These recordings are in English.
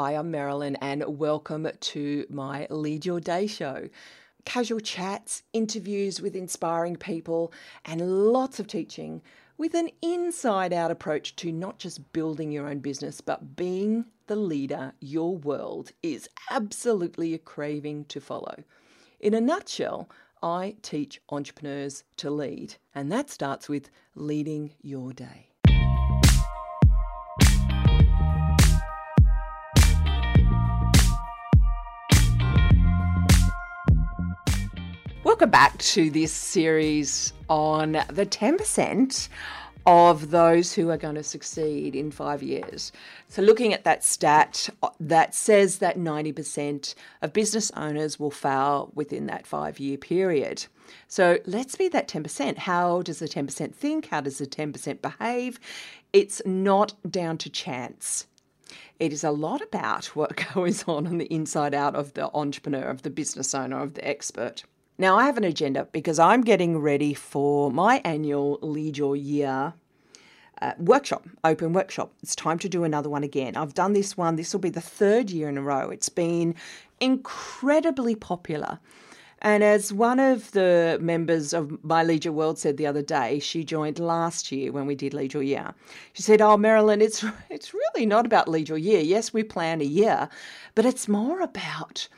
Hi, I'm Marilyn, and welcome to my Lead Your Day show. Casual chats, interviews with inspiring people, and lots of teaching with an inside out approach to not just building your own business, but being the leader your world is absolutely a craving to follow. In a nutshell, I teach entrepreneurs to lead, and that starts with leading your day. Welcome back to this series on the 10% of those who are going to succeed in five years. So, looking at that stat uh, that says that 90% of business owners will fail within that five year period. So, let's be that 10%. How does the 10% think? How does the 10% behave? It's not down to chance. It is a lot about what goes on on the inside out of the entrepreneur, of the business owner, of the expert. Now, I have an agenda because I'm getting ready for my annual Lead Your Year uh, workshop, open workshop. It's time to do another one again. I've done this one, this will be the third year in a row. It's been incredibly popular. And as one of the members of my Your World said the other day, she joined last year when we did Your Year. She said, "Oh, Marilyn, it's it's really not about Your Year. Yes, we plan a year, but it's more about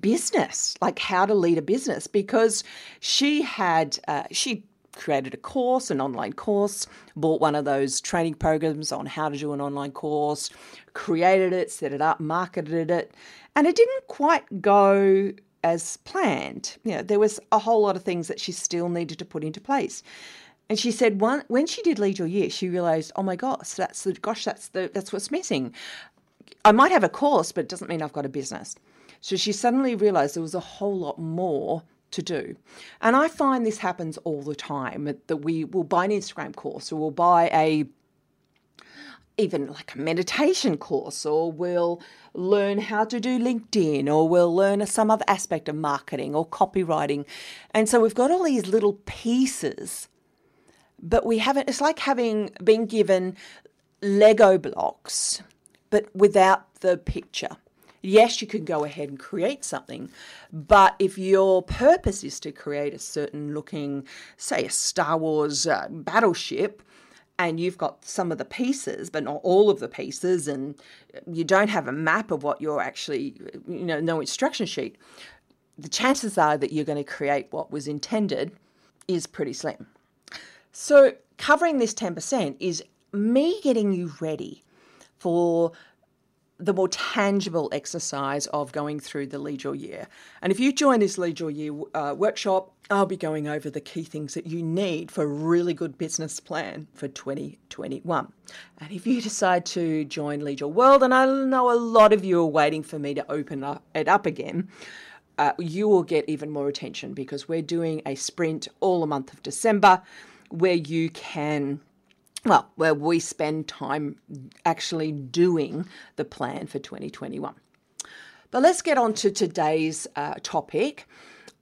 business, like how to lead a business, because she had uh, she created a course, an online course, bought one of those training programs on how to do an online course, created it, set it up, marketed it, and it didn't quite go as planned. You know, there was a whole lot of things that she still needed to put into place. And she said one when she did lead your year, she realized, oh my gosh, that's the gosh, that's the that's what's missing. I might have a course, but it doesn't mean I've got a business. So she suddenly realized there was a whole lot more to do. And I find this happens all the time that we will buy an Instagram course or we'll buy a even like a meditation course or we'll learn how to do LinkedIn or we'll learn some other aspect of marketing or copywriting. And so we've got all these little pieces but we haven't it's like having been given Lego blocks but without the picture yes, you can go ahead and create something, but if your purpose is to create a certain looking, say, a Star Wars uh, battleship, and you've got some of the pieces, but not all of the pieces, and you don't have a map of what you're actually, you know, no instruction sheet, the chances are that you're going to create what was intended is pretty slim. So, covering this 10% is me getting you ready for the more tangible exercise of going through the Lead Your Year. And if you join this Lead Your Year uh, workshop, I'll be going over the key things that you need for a really good business plan for 2021. And if you decide to join Lead Your World, and I know a lot of you are waiting for me to open it up again, uh, you will get even more attention because we're doing a sprint all the month of December where you can well, where we spend time actually doing the plan for 2021. But let's get on to today's uh, topic.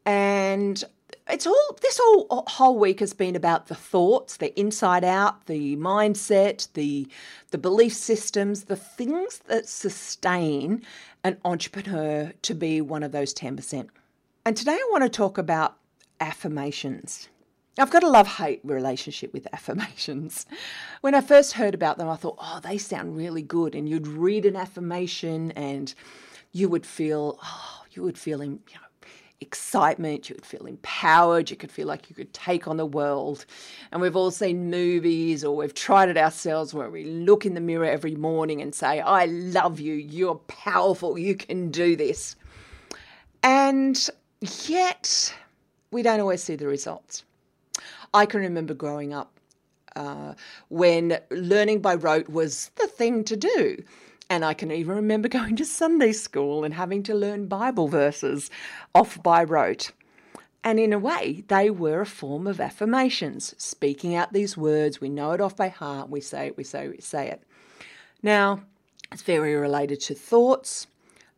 And it's all this whole whole week has been about the thoughts, the inside out, the mindset, the the belief systems, the things that sustain an entrepreneur to be one of those 10%. And today I want to talk about affirmations. I've got a love hate relationship with affirmations. When I first heard about them, I thought, oh, they sound really good. And you'd read an affirmation and you would feel, oh, you would feel, you know, excitement, you would feel empowered, you could feel like you could take on the world. And we've all seen movies or we've tried it ourselves where we look in the mirror every morning and say, I love you, you're powerful, you can do this. And yet, we don't always see the results. I can remember growing up uh, when learning by rote was the thing to do. And I can even remember going to Sunday school and having to learn Bible verses off by rote. And in a way, they were a form of affirmations, speaking out these words. We know it off by heart. We say it, we say it, we say it. Now, it's very related to thoughts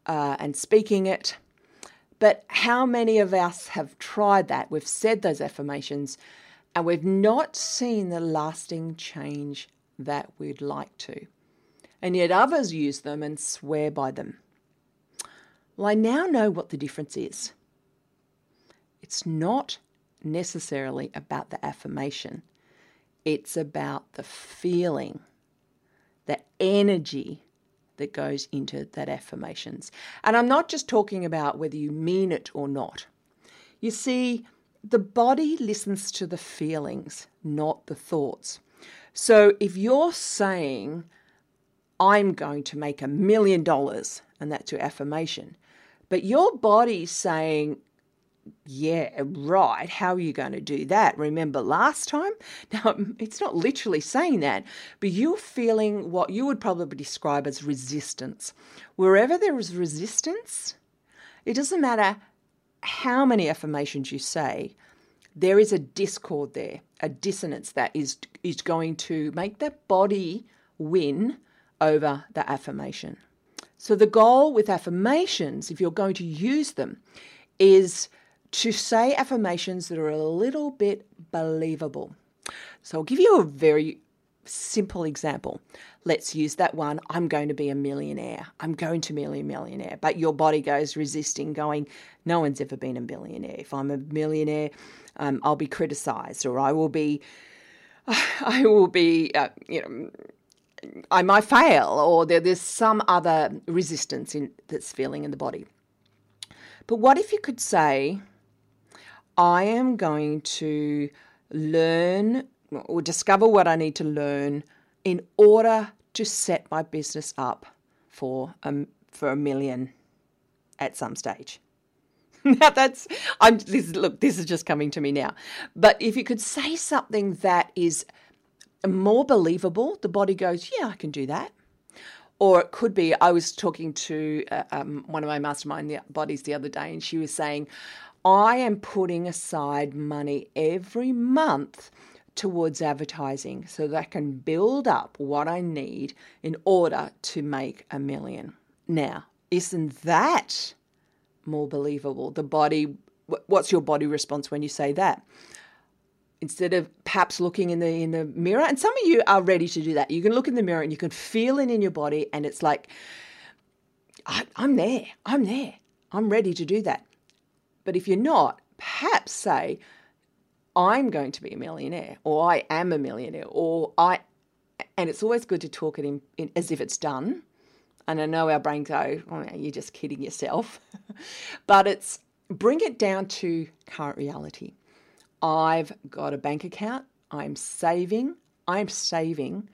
uh, and speaking it. But how many of us have tried that? We've said those affirmations and we've not seen the lasting change that we'd like to. and yet others use them and swear by them. Well, I now know what the difference is. It's not necessarily about the affirmation, it's about the feeling, the energy that goes into that affirmations. And I'm not just talking about whether you mean it or not. You see, the body listens to the feelings, not the thoughts. So if you're saying, I'm going to make a million dollars, and that's your affirmation, but your body's saying, yeah, right. How are you going to do that? Remember last time? Now, it's not literally saying that, but you're feeling what you would probably describe as resistance. Wherever there is resistance, it doesn't matter how many affirmations you say, there is a discord there, a dissonance that is, is going to make that body win over the affirmation. So, the goal with affirmations, if you're going to use them, is to say affirmations that are a little bit believable. So I'll give you a very simple example. Let's use that one. I'm going to be a millionaire. I'm going to be a millionaire. But your body goes resisting, going, no one's ever been a millionaire. If I'm a millionaire, um, I'll be criticized or I will be, I will be, uh, you know, I might fail or there, there's some other resistance in, that's feeling in the body. But what if you could say, I am going to learn or discover what I need to learn in order to set my business up for um, for a million at some stage. now that's I'm this look this is just coming to me now. But if you could say something that is more believable, the body goes, "Yeah, I can do that." Or it could be I was talking to uh, um, one of my mastermind bodies the other day, and she was saying, I am putting aside money every month towards advertising so that I can build up what I need in order to make a million. Now, isn't that more believable? The body, what's your body response when you say that? Instead of perhaps looking in the in the mirror, and some of you are ready to do that. You can look in the mirror and you can feel it in your body, and it's like, I, I'm there, I'm there, I'm ready to do that. But if you're not, perhaps say, I'm going to be a millionaire, or I am a millionaire, or I, and it's always good to talk it in, in as if it's done. And I know our brains go, oh, you're just kidding yourself. but it's bring it down to current reality. I've got a bank account, I'm saving, I'm saving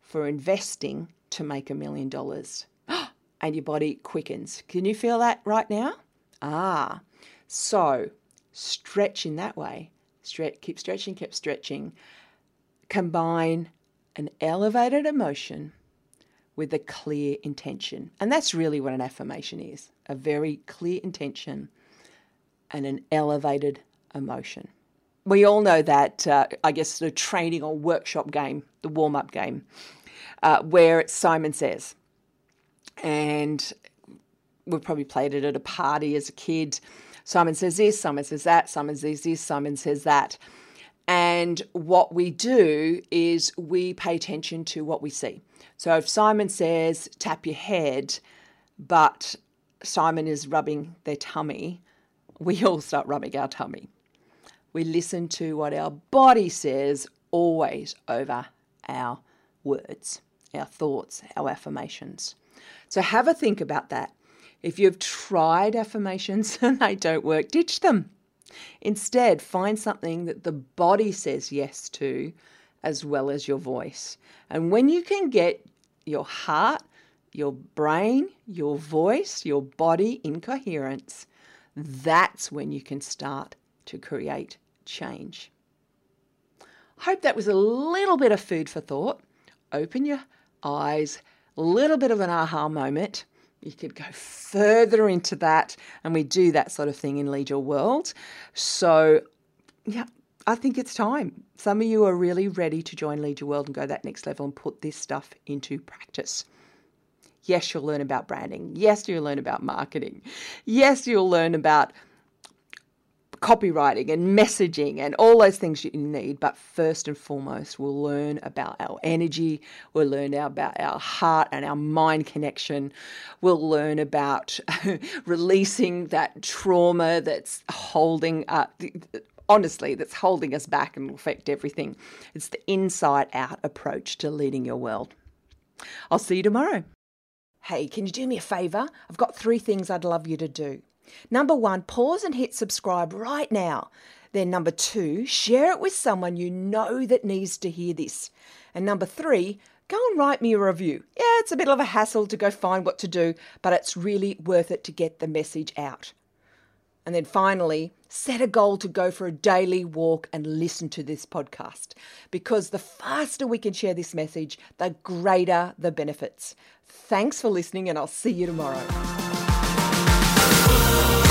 for investing to make a million dollars. And your body quickens. Can you feel that right now? Ah, so stretch in that way. Stretch, keep stretching, keep stretching. Combine an elevated emotion with a clear intention. And that's really what an affirmation is a very clear intention and an elevated emotion. We all know that, uh, I guess, the training or workshop game, the warm up game, uh, where Simon Says. And we've probably played it at a party as a kid. Simon says this, Simon says that, Simon says this, Simon says that. And what we do is we pay attention to what we see. So if Simon says, tap your head, but Simon is rubbing their tummy, we all start rubbing our tummy. We listen to what our body says always over our words, our thoughts, our affirmations. So have a think about that. If you've tried affirmations and they don't work, ditch them. Instead, find something that the body says yes to as well as your voice. And when you can get your heart, your brain, your voice, your body in coherence, that's when you can start to create change. Hope that was a little bit of food for thought. Open your eyes, a little bit of an aha moment you could go further into that, and we do that sort of thing in Lead Your World. So, yeah, I think it's time. Some of you are really ready to join Lead Your World and go that next level and put this stuff into practice. Yes, you'll learn about branding. Yes, you'll learn about marketing. Yes, you'll learn about copywriting and messaging and all those things you need. But first and foremost, we'll learn about our energy, we'll learn about our heart and our mind connection, we'll learn about releasing that trauma that's holding up. Uh, honestly, that's holding us back and will affect everything. It's the inside out approach to leading your world. I'll see you tomorrow. Hey, can you do me a favour? I've got three things I'd love you to do. Number one, pause and hit subscribe right now. Then, number two, share it with someone you know that needs to hear this. And number three, go and write me a review. Yeah, it's a bit of a hassle to go find what to do, but it's really worth it to get the message out. And then finally, set a goal to go for a daily walk and listen to this podcast because the faster we can share this message, the greater the benefits. Thanks for listening, and I'll see you tomorrow love.